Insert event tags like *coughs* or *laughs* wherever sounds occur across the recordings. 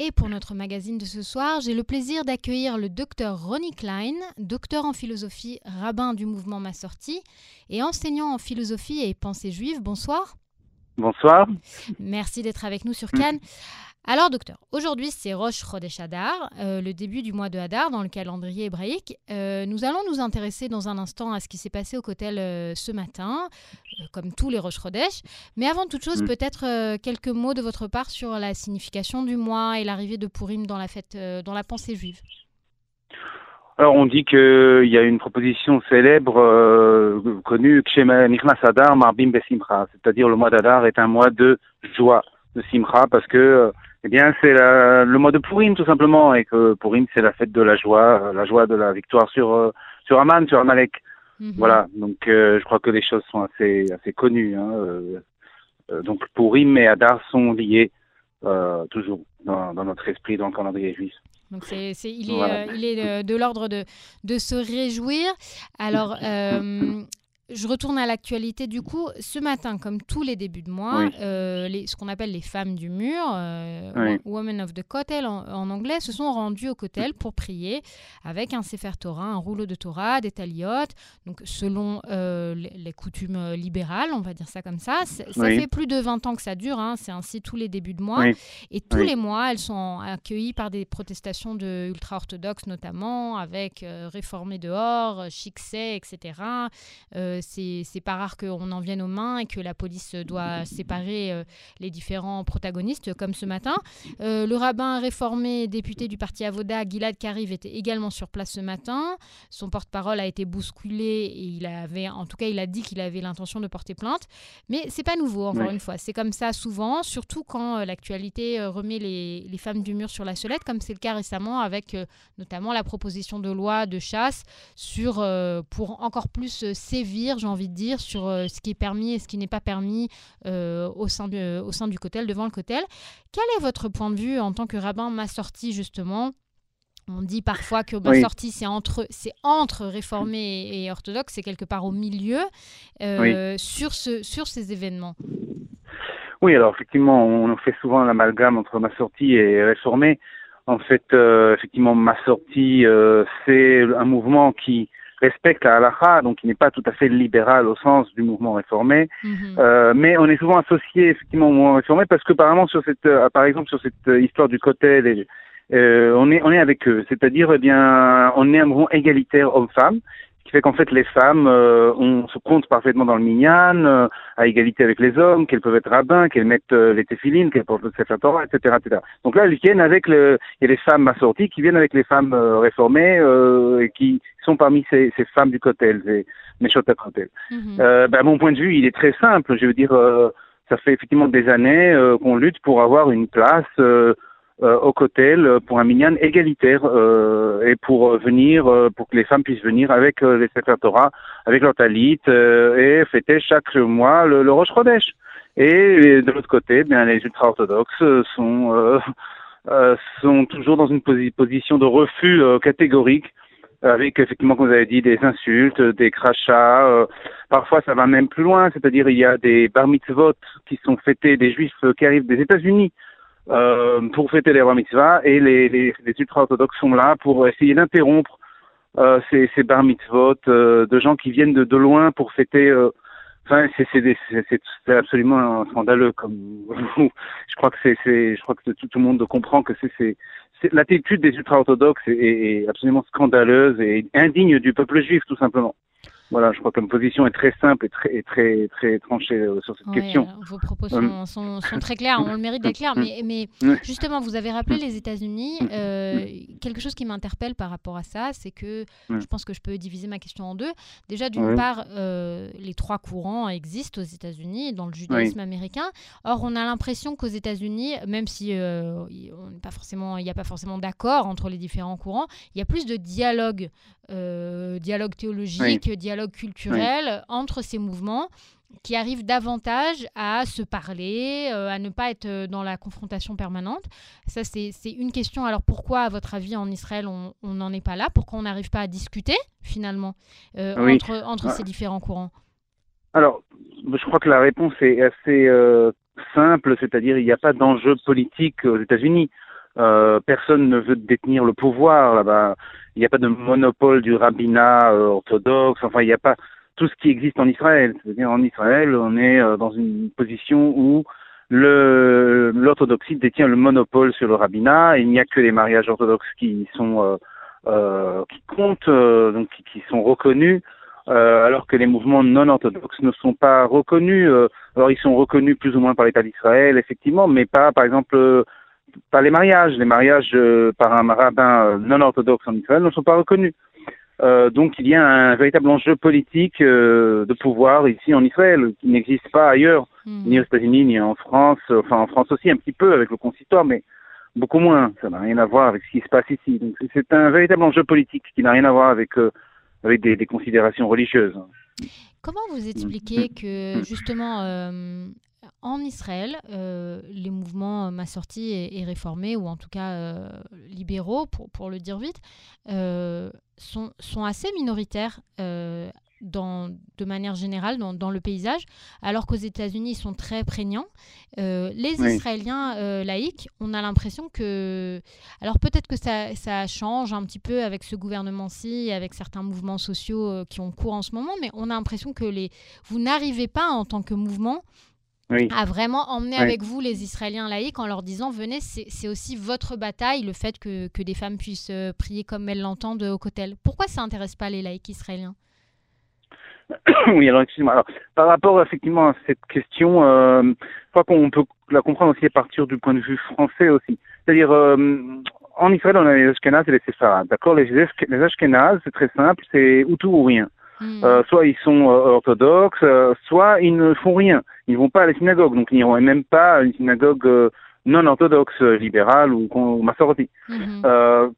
Et pour notre magazine de ce soir, j'ai le plaisir d'accueillir le docteur Ronnie Klein, docteur en philosophie, rabbin du mouvement Massorti et enseignant en philosophie et pensée juive. Bonsoir. Bonsoir. Merci d'être avec nous sur Cannes. Alors, docteur, aujourd'hui c'est Rosh Chodesh Hadar, euh, le début du mois de Hadar dans le calendrier hébraïque. Euh, nous allons nous intéresser dans un instant à ce qui s'est passé au Kotel euh, ce matin, comme tous les Rosh Chodesh. Mais avant toute chose, peut-être quelques mots de votre part sur la signification du mois et l'arrivée de Purim dans la fête, dans la pensée juive. Alors on dit qu'il y a une proposition célèbre connue, Kshema Nichnas Hadar Marbim Besimcha, c'est-à-dire le mois d'Hadar est un mois de joie, de Simcha, parce que eh bien, c'est le mois de Purim tout simplement, et que Purim c'est la fête de la joie, euh, la joie de la victoire sur euh, sur Aman, sur Amalek. Mhm. Voilà, donc euh, je crois que les choses sont assez assez connues. Hein, donc Purim et Adar sont liés toujours dans, dans, notre esprit, dans le calendrier juif. Donc il est, il est de, l'ordre de, de se réjouir. Alors, *laughs* Je retourne à l'actualité du coup. Ce matin, comme tous les débuts de mois, euh, les, ce qu'on appelle les femmes du mur, euh, Women of the Kotel en, anglais, se sont rendues au Kotel pour prier avec un Sefer Torah, un rouleau de Torah, des taliotes, donc selon euh, les, coutumes libérales, on va dire ça comme ça. Ça fait plus de 20 ans que ça dure, hein, c'est ainsi tous les débuts de mois. Et tous les mois, elles sont accueillies par des protestations de ultra-orthodoxes notamment, avec réformés dehors, Chixé, etc c'est pas rare qu'on en vienne aux mains et que la police doit séparer euh, les différents protagonistes, comme ce matin. Euh, le rabbin réformé député du parti Avoda, Gilad Kariv, était également sur place ce matin. Son porte-parole a été bousculé et il avait, en tout cas, il a dit qu'il avait l'intention de porter plainte. Mais c'est pas nouveau, encore une fois. C'est comme ça souvent, surtout quand euh, l'actualité remet les, les, femmes du mur sur la sellette, comme c'est le cas récemment avec notamment la proposition de loi de chasse sur, pour encore plus sévir j'ai envie de dire, sur euh, ce qui est permis et ce qui n'est pas permis euh, au, sein du, au sein du cotel, devant le cotel. Quel est votre point de vue en tant que rabbin sorti justement? On dit parfois que ma sortie, c'est entre, c'est entre réformés et, orthodoxes, c'est quelque part au milieu euh, sur, ce, sur ces événements. Oui, alors effectivement, on fait souvent l'amalgame entre ma sortie et réformé. En fait, effectivement, ma sortie, c'est un mouvement qui respecte la halakha, donc il n'est pas tout à fait libéral au sens du mouvement réformé, mhm. euh, mais on est souvent associé effectivement au mouvement réformé parce que apparemment sur cette, euh, par exemple sur cette euh, histoire du cotel, on est on est avec eux, c'est-à-dire eh bien on est un mouvement égalitaire homme-femme qui fait qu'en fait les femmes euh, on se compte parfaitement dans le minyan, euh, à égalité avec les hommes, qu'elles peuvent être rabbins, qu'elles mettent euh, les téphilines, qu'elles portent le Sefer Torah, etc., etc. Donc là, elles viennent avec le, il y a les femmes assorties qui viennent avec les femmes réformées et qui sont parmi ces, ces femmes du Kotel, ces Meshot Kotel. Mm ben, mon point de vue, il est très simple. Je veux dire, ça fait effectivement des années qu'on lutte pour avoir une place euh, au Cotel euh, pour un minyan égalitaire euh, et pour venir, pour que les femmes puissent venir avec les Sefer Torah, avec leur talit et fêter chaque mois le, le Rosh Chodesh. Et, de l'autre côté, eh bien les ultra-orthodoxes sont sont toujours dans une position de refus catégorique avec effectivement, comme vous avez dit, des insultes, des crachats. parfois, ça va même plus loin, c'est-à-dire il y a des bar mitzvot qui sont fêtés, des juifs qui arrivent des États-Unis euh, pour fêter les rois mitzvahs et les, les, les ultra-orthodoxes sont là pour essayer d'interrompre euh, ces, ces bar mitzvot euh, de gens qui viennent de, de loin pour fêter. Euh, enfin, c'est absolument scandaleux. Comme *laughs* je crois que c'est, je crois que tout, tout, le monde comprend que c'est l'attitude des ultra-orthodoxes est, est, absolument scandaleuse et indigne du peuple juif, tout simplement. Voilà, je crois que ma position est très simple et très, très, très tranchée euh, sur cette question. Vos propos sont, sont, très clairs, on le mérite d'être clair, mais, mais *laughs* justement, vous avez rappelé les États-Unis. Euh, quelque chose qui m'interpelle par rapport à ça, c'est que je pense que je peux diviser ma question en deux. Déjà, d'une part, euh, les trois courants existent aux États-Unis, dans le judaïsme américain. Or, on a l'impression qu'aux États-Unis, même si on pas forcément, il n'y a pas forcément d'accord entre les différents courants, il y a plus de dialogue, dialogue théologique, dialogue dialogue culturel entre ces mouvements qui arrivent davantage à se parler, euh, à ne pas être euh, dans la confrontation permanente. Ça, c'est une question. Alors pourquoi, à votre avis, en Israël, on n'en est pas là? Pourquoi on n'arrive pas à discuter, finalement, euh, entre, entre ces différents courants? Alors, je crois que la réponse est assez simple, c'est-à-dire il n'y a pas d'enjeu politique aux États-Unis. Personne ne veut détenir le pouvoir là-bas. Il n'y a pas de monopole du rabbinat orthodoxe. Enfin, il n'y a pas tout ce qui existe en Israël. En Israël, on est dans une position où l'orthodoxie détient le monopole sur le rabbinat. Il n'y a que les mariages orthodoxes qui sont euh, qui comptent, euh, donc qui, sont reconnus, euh, alors que les mouvements non orthodoxes ne sont pas reconnus. alors ils sont reconnus plus ou moins par l'État d'Israël, effectivement, mais pas, par exemple, pas les mariages. Les mariages par un rabbin non orthodoxe en Israël ne sont pas reconnus. Euh, donc il y a un véritable enjeu politique euh, de pouvoir ici en Israël qui n'existe pas ailleurs, hmm. ni aux États-Unis ni en France, enfin en France aussi un petit peu avec le consistoire, mais beaucoup moins. Ça n'a rien à voir avec ce qui se passe ici. Donc c'est un véritable enjeu politique qui n'a rien à voir avec euh, avec des, des, considérations religieuses. Comment vous expliquez mm. que mm. justement euh, en Israël, euh, les mouvements Massorti et, et, réformés, ou en tout cas libéraux, pour, pour, le dire vite, sont, sont, assez minoritaires de manière générale dans, le paysage, alors qu'aux États-Unis, ils sont très prégnants. Euh, les Israéliens euh, laïcs, on a l'impression que... Alors peut-être que ça, change un petit peu avec ce gouvernement-ci, avec certains mouvements sociaux euh, qui ont cours en ce moment, mais on a l'impression que les... vous n'arrivez pas en tant que mouvement à vraiment emmener avec vous les Israéliens laïcs en leur disant venez, c'est aussi votre bataille, le fait que, que des femmes puissent prier comme elles l'entendent au Kotel. Pourquoi ça n'intéresse pas les laïcs israéliens? *coughs* Oui, alors excusez-moi. Alors, par rapport effectivement à cette question, euh, je crois qu'on peut la comprendre aussi à partir du point de vue français aussi. C'est-à-dire, euh, en Israël, on a les Ashkenazes et les Séfarades. D'accord? Les, les Ashkenazes, c'est très simple, c'est ou tout ou rien. Hmm. Euh, soit ils sont euh, orthodoxes, euh, soit ils ne font rien. Ils vont pas à la synagogue, donc ils n'iront même pas à une synagogue non orthodoxe, libérale ou, ou massorti. Hmm.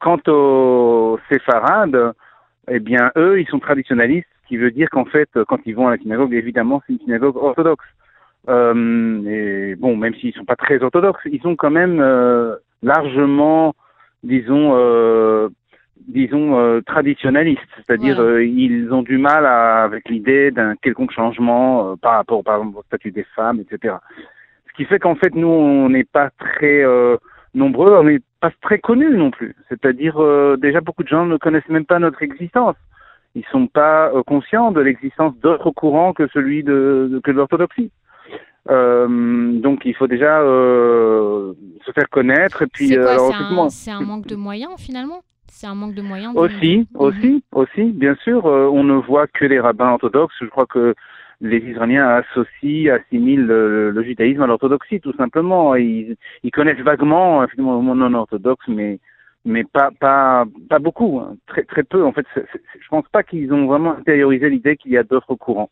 quant aux séfarades, eh bien, eux, ils sont traditionnalistes ce qui veut dire qu'en fait, quand ils vont à la synagogue, évidemment, c'est une synagogue orthodoxe. Euh, et bon, même s'ils sont pas très orthodoxes, ils sont quand même euh, largement, disons, euh, disons euh, traditionnalistes. C'est-à-dire, euh, ils ont du mal à, avec l'idée d'un quelconque changement euh, par rapport, par exemple, au statut des femmes, etc. Ce qui fait qu'en fait, nous, on n'est pas très nombreux, on n'est pas très connus non plus. C'est-à-dire, déjà, beaucoup de gens ne connaissent même pas notre existence ils sont pas euh, conscients de l'existence d'autres courants que celui de, que l'orthodoxie. Euh, donc il faut déjà euh, se faire connaître et puis c'est un, manque de moyens finalement? C'est un manque de moyens aussi mhm. aussi aussi bien sûr on ne voit que les rabbins orthodoxes je crois que les Israéliens associent, assimilent le, judaïsme à l'orthodoxie, tout simplement. Ils, ils connaissent vaguement, le monde non orthodoxe, mais mais pas pas pas beaucoup, hein. très très peu. En fait, je pense pas qu'ils ont vraiment intériorisé l'idée qu'il y a d'autres courants.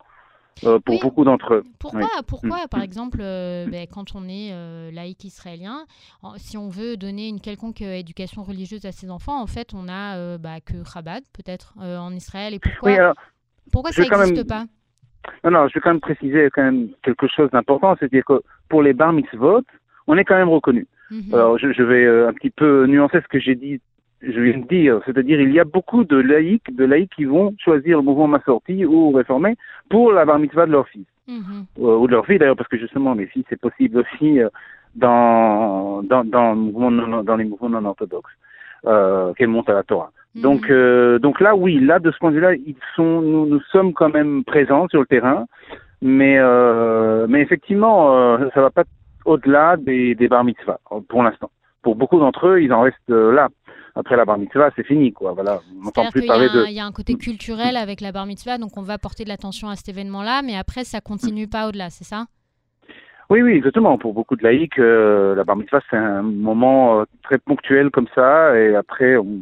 Euh, pour beaucoup d'entre eux. Pourquoi, pourquoi mm. par exemple, euh, ben, quand on est euh, laïc israélien, si on veut donner une quelconque éducation religieuse à ses enfants, en fait, on a bah, que Chabad, peut-être, en Israël. Et pourquoi, pourquoi ça n'existe pas? Non, non, je vais quand même préciser quand même quelque chose d'important, c'est-à-dire que pour les bar mitzvot, on est quand même reconnu. Mhm. Alors, je, je, vais euh, un petit peu nuancer ce que j'ai dit, je viens de dire, c'est-à-dire il y a beaucoup de laïcs, de laïcs qui vont choisir le mouvement Massorti ou réformé pour la bar mitzvah de leur fils mhm. euh, ou de leur fille d'ailleurs, parce que justement les filles c'est possible aussi euh, dans dans dans, mouvement dans les mouvements non orthodoxes euh, qu'elles montent à la Torah. Mhm. Donc donc là oui, là de ce point de vue-là, ils sont nous, nous sommes quand même présents sur le terrain, mais mais effectivement ça va pas au-delà des, des bar mitzvah pour l'instant. Pour beaucoup d'entre eux, ils en restent euh, là. Après la bar mitzvah, c'est fini, quoi. Voilà, on n'entend plus parler de. Il y a un côté culturel avec la bar mitzvah, donc on va porter de l'attention à cet événement-là, mais après, ça continue pas au-delà, c'est ça? Oui, oui, exactement. Pour beaucoup de laïcs, euh, la bar mitzvah, c'est un moment euh, très ponctuel comme ça, et après, on,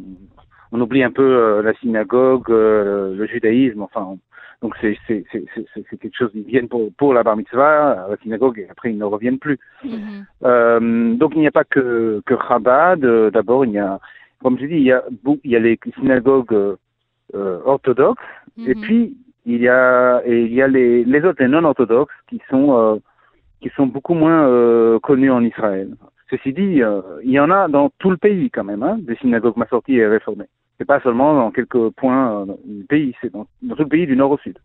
on oublie un peu la synagogue, le judaïsme, enfin, donc c'est quelque chose ils viennent pour pour la bar mitzvah à la synagogue et après ils ne reviennent plus. Mm-hmm. euh, donc il n'y a pas que que Chabad. Euh, d'abord il y a comme je dis il y a il y a les synagogues euh, orthodoxes et mm-hmm. puis il y a et il y a les les autres les non orthodoxes qui sont euh, qui sont beaucoup moins euh, connus en Israël. Ceci dit, il y en a dans tout le pays quand même, hein, des synagogues massorties et réformées. C'est pas seulement dans quelques points euh, du pays, c'est dans, tout le pays du nord au sud.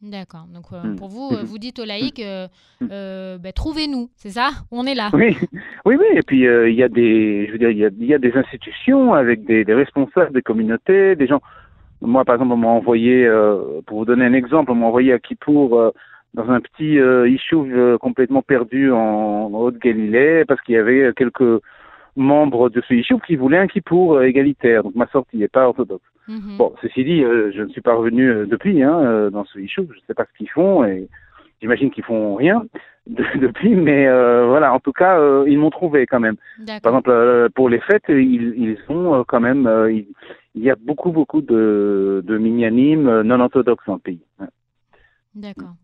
D'accord. Donc euh, mm. pour vous, euh, vous dites aux laïcs, euh, ben, trouvez-nous, c'est ça? On est là. Oui, oui, oui. Et puis il y a des, je veux dire, il y a, des institutions avec des, responsables des communautés, des gens. Moi, par exemple, on m'a envoyé, pour vous donner un exemple, on m'a envoyé à Kippour dans un petit euh, complètement perdu en, Haute-Galilée parce qu'il y avait quelques membres de ce Yishuv qui voulaient un Kippour égalitaire. Donc ma sortie n'est pas orthodoxe. Mhm. Bon, ceci dit, euh, je ne suis pas revenu euh, depuis hein, euh, dans ce issue. Je ne sais pas ce qu'ils font et j'imagine qu'ils font rien *laughs* depuis, mais voilà. En tout cas, ils m'ont trouvé quand même. Par exemple, pour les fêtes, ils, ils ont quand même. il y a beaucoup, beaucoup de, de minianimes non orthodoxes dans le pays. D'accord.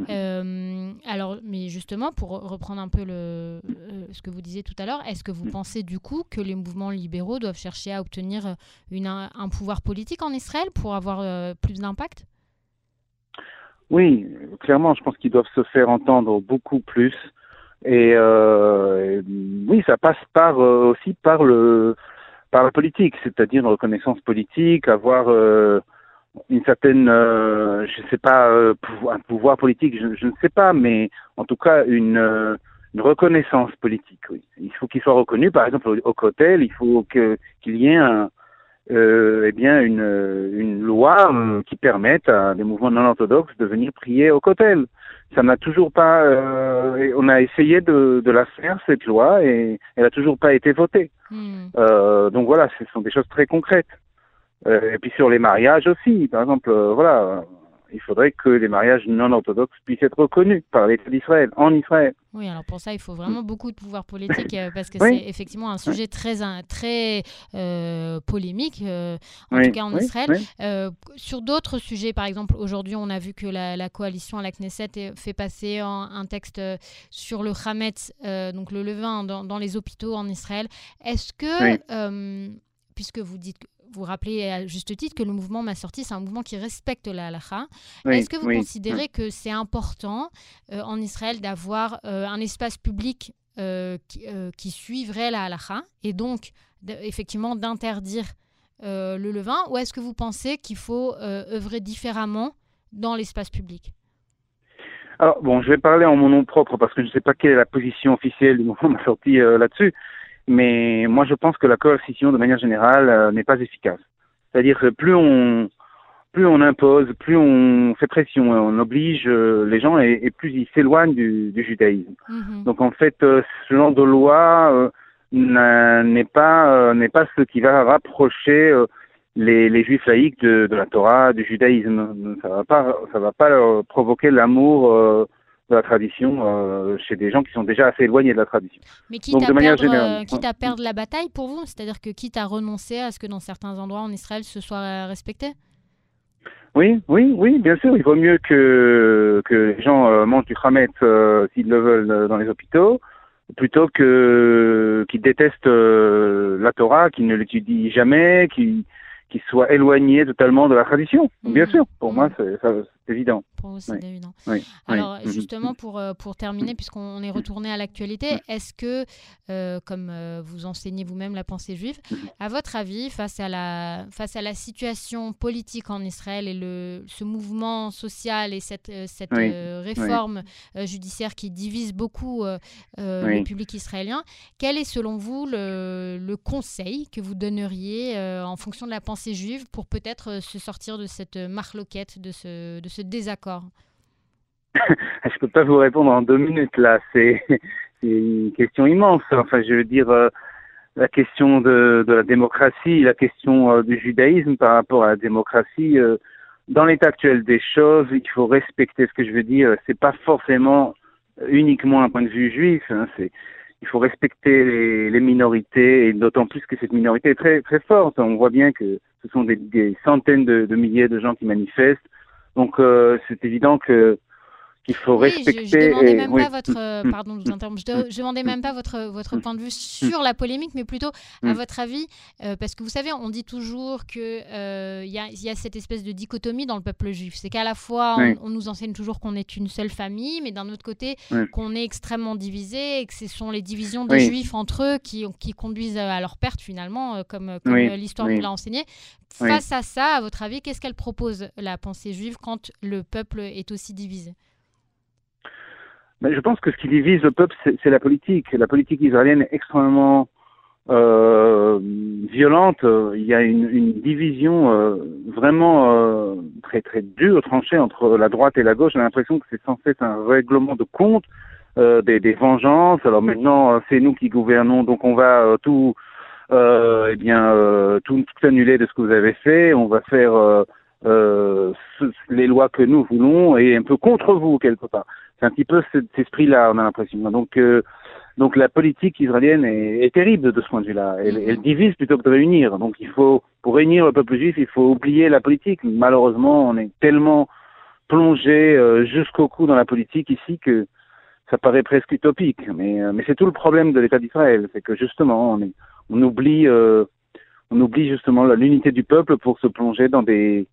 Mhm. Euh, alors, mais justement, pour reprendre un peu le, euh, ce que vous disiez tout à l'heure, est-ce que vous mhm. pensez du coup que les mouvements libéraux doivent chercher à obtenir euh, une, un, pouvoir politique en Israël pour avoir plus d'impact? Oui, clairement, je pense qu'ils doivent se faire entendre beaucoup plus. Et oui, ça passe par aussi par le par la politique, c'est-à-dire une reconnaissance politique, avoir une certaine, euh, je ne sais pas, euh, un pouvoir politique, je, ne sais pas, mais en tout cas une, euh, une reconnaissance politique. Oui. Il faut qu'il soit reconnu, par exemple au, au il faut que qu'il y ait un, euh, eh bien une, une loi qui permette à des mouvements non orthodoxes de venir prier au Kotel. Ça n'a toujours pas, on a essayé de, de, la faire cette loi et elle a toujours pas été votée. Hmm. donc voilà, ce sont des choses très concrètes. Euh, et puis sur les mariages aussi, par exemple, euh, voilà, il faudrait que les mariages non orthodoxes puissent être reconnus par l'État d'Israël, en Israël. Oui, alors pour ça, il faut vraiment beaucoup de pouvoir politique euh, parce que c'est effectivement un sujet très, très euh, polémique, euh, en tout cas en Israël. sur d'autres sujets, par exemple, aujourd'hui, on a vu que la, coalition à la Knesset fait passer un, texte sur le Hametz, donc le levain dans, dans, les hôpitaux en Israël. Est-ce que, puisque vous dites vous rappelez à juste titre que le mouvement Ma Sortie, c'est un mouvement qui respecte la halakha. Est-ce que vous considérez que c'est important euh, en Israël d'avoir euh, un espace public euh, qui, suivrait la halakha et donc effectivement d'interdire le levain? Ou est-ce que vous pensez qu'il faut œuvrer différemment dans l'espace public? Alors bon, je vais parler en mon nom propre parce que je ne sais pas quelle est la position officielle du mouvement Ma Sortie là-dessus. Mais moi, je pense que la coercition, de manière générale, euh, n'est pas efficace. C'est-à-dire que plus on, plus on impose, plus on fait pression, on oblige euh, les gens et, plus ils s'éloignent du, du, judaïsme. Mhm. Donc en fait, euh, ce genre de loi n'est pas n'est pas ce qui va rapprocher les, les juifs laïcs de, de, la Torah, du judaïsme. Ça va pas ça va pas provoquer l'amour de la tradition euh, chez des gens qui sont déjà assez éloignés de la tradition. Mais quitte, à, perdre, euh, quitte à perdre la bataille pour vous, c'est-à-dire que quitte à renoncer à ce que dans certains endroits en Israël ce soit respecté? Oui, oui, oui, bien sûr. Il vaut mieux que, que les gens euh, mangent du khamet s'ils le veulent dans les hôpitaux, plutôt que qu'ils détestent la Torah, qu'ils ne l'étudient jamais, qu'ils qui soit éloigné totalement de la tradition. Bien mhm. sûr, pour moi, c'est évident. Pour vous, c'est évident. Alors, mhm. justement, pour, euh, pour terminer, puisqu'on est retourné à l'actualité, est-ce que, euh, comme euh, vous enseignez vous-même la pensée juive, mhm. à votre avis, face à la, face à la situation politique en Israël et le, ce mouvement social et cette, cette réforme judiciaire qui divise beaucoup le public israélien, quel est selon vous le, le conseil que vous donneriez en fonction de la pensée juive pour peut-être se sortir de cette marloquette, de ce, de ce désaccord *laughs* Je peux pas vous répondre en deux minutes là. *laughs* C'est une question immense. Enfin, je veux dire, euh, la question de, la démocratie, la question euh, du judaïsme par rapport à la démocratie. dans l'état actuel des choses, il faut respecter ce que je veux dire. C'est pas forcément uniquement un point de vue juif. Hein, il faut respecter les, minorités et d'autant plus que cette minorité est très très forte. On voit bien que ce sont des, centaines de, milliers de gens qui manifestent. Donc euh, c'est évident que qu'il faut respecter. Je, ne demandais même pas votre, euh, pardon, je vous interromps. Je, demandais même pas votre votre point de vue sur la polémique, mais plutôt à votre avis, euh, parce que vous savez, on dit toujours que il y, y, a cette espèce de dichotomie dans le peuple juif. C'est qu'à la fois, on, nous enseigne toujours qu'on est une seule famille, mais d'un autre côté, qu'on est extrêmement divisé et que ce sont les divisions des juifs entre eux qui, qui conduisent à leur perte finalement, comme, comme l'histoire nous l'a enseigné. Face à ça, à votre avis, qu'est-ce qu'elle propose la pensée juive quand le peuple est aussi divisé? Je pense que ce qui divise le peuple, c'est la politique. La politique israélienne est extrêmement euh, violente. Il y a une, une division euh, vraiment euh, très très dure, tranchée entre la droite et la gauche. J'ai l'impression que c'est censé être un règlement de compte, euh, des, des, vengeances. Alors maintenant, c'est nous qui gouvernons, donc on va tout, eh bien, tout, tout, annuler de ce que vous avez fait. On va faire les lois que nous voulons et un peu contre vous quelque part c'est un petit peu cet esprit-là, on a l'impression. Donc, euh, donc la politique israélienne est, terrible de ce point de vue-là. Elle, divise plutôt que de réunir. Donc il faut, pour réunir le peuple juif, il faut oublier la politique. Malheureusement, on est tellement plongé euh, jusqu'au cou dans la politique ici que ça paraît presque utopique. Mais, euh, mais c'est tout le problème de l'État d'Israël, c'est que justement, on, est, on oublie, on oublie justement l'unité du peuple pour se plonger dans des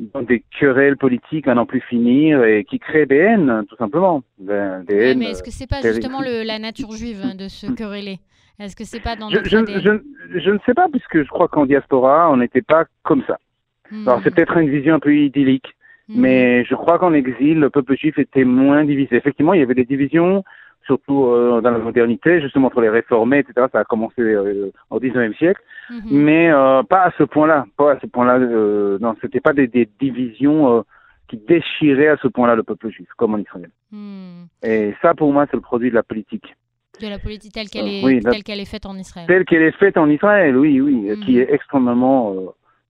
dans des querelles politiques à n'en plus finir et qui créent des haines, tout simplement. Ben, oui, mais est-ce que c'est pas justement le, la nature juive hein, de se quereller? Est-ce que c'est pas dans notre je, je, je, ne sais pas, puisque je crois qu'en diaspora, on n'était pas comme ça. Hmm. Alors c'est peut-être une vision un peu idyllique, hmm. mais je crois qu'en exil, le peuple juif était moins divisé. Effectivement, il y avait des divisions, surtout euh, dans la modernité, justement entre les réformés, etc. Ça a commencé euh, au 19e siècle, mhm. mais euh, pas à ce point-là. Pas à ce point-là. Non, c'était pas des, des divisions qui déchiraient à ce point-là le peuple juif, comme en Israël. Hmm. Et ça, pour moi, c'est le produit de la politique. De la politique telle qu'elle est, telle qu'elle est faite en Israël. Telle qu'elle est faite en Israël, oui, oui, hmm. qui est extrêmement,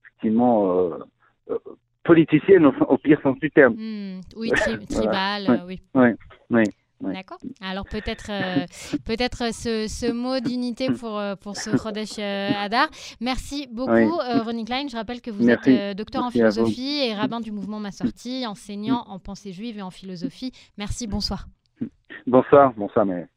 effectivement, politicienne au, pire sens du terme. Hmm. Oui, *laughs* tribal, oui. Oui, oui. D'accord. Alors peut-être euh, peut-être ce, ce, mot d'unité pour, euh, pour ce Chodesh euh, Adar. Merci beaucoup, Ronnie Klein. Je rappelle que vous êtes docteur en philosophie et rabbin du mouvement Ma Sortie, enseignant en pensée juive et en philosophie. Merci, bonsoir. Bonsoir, bonsoir, mais.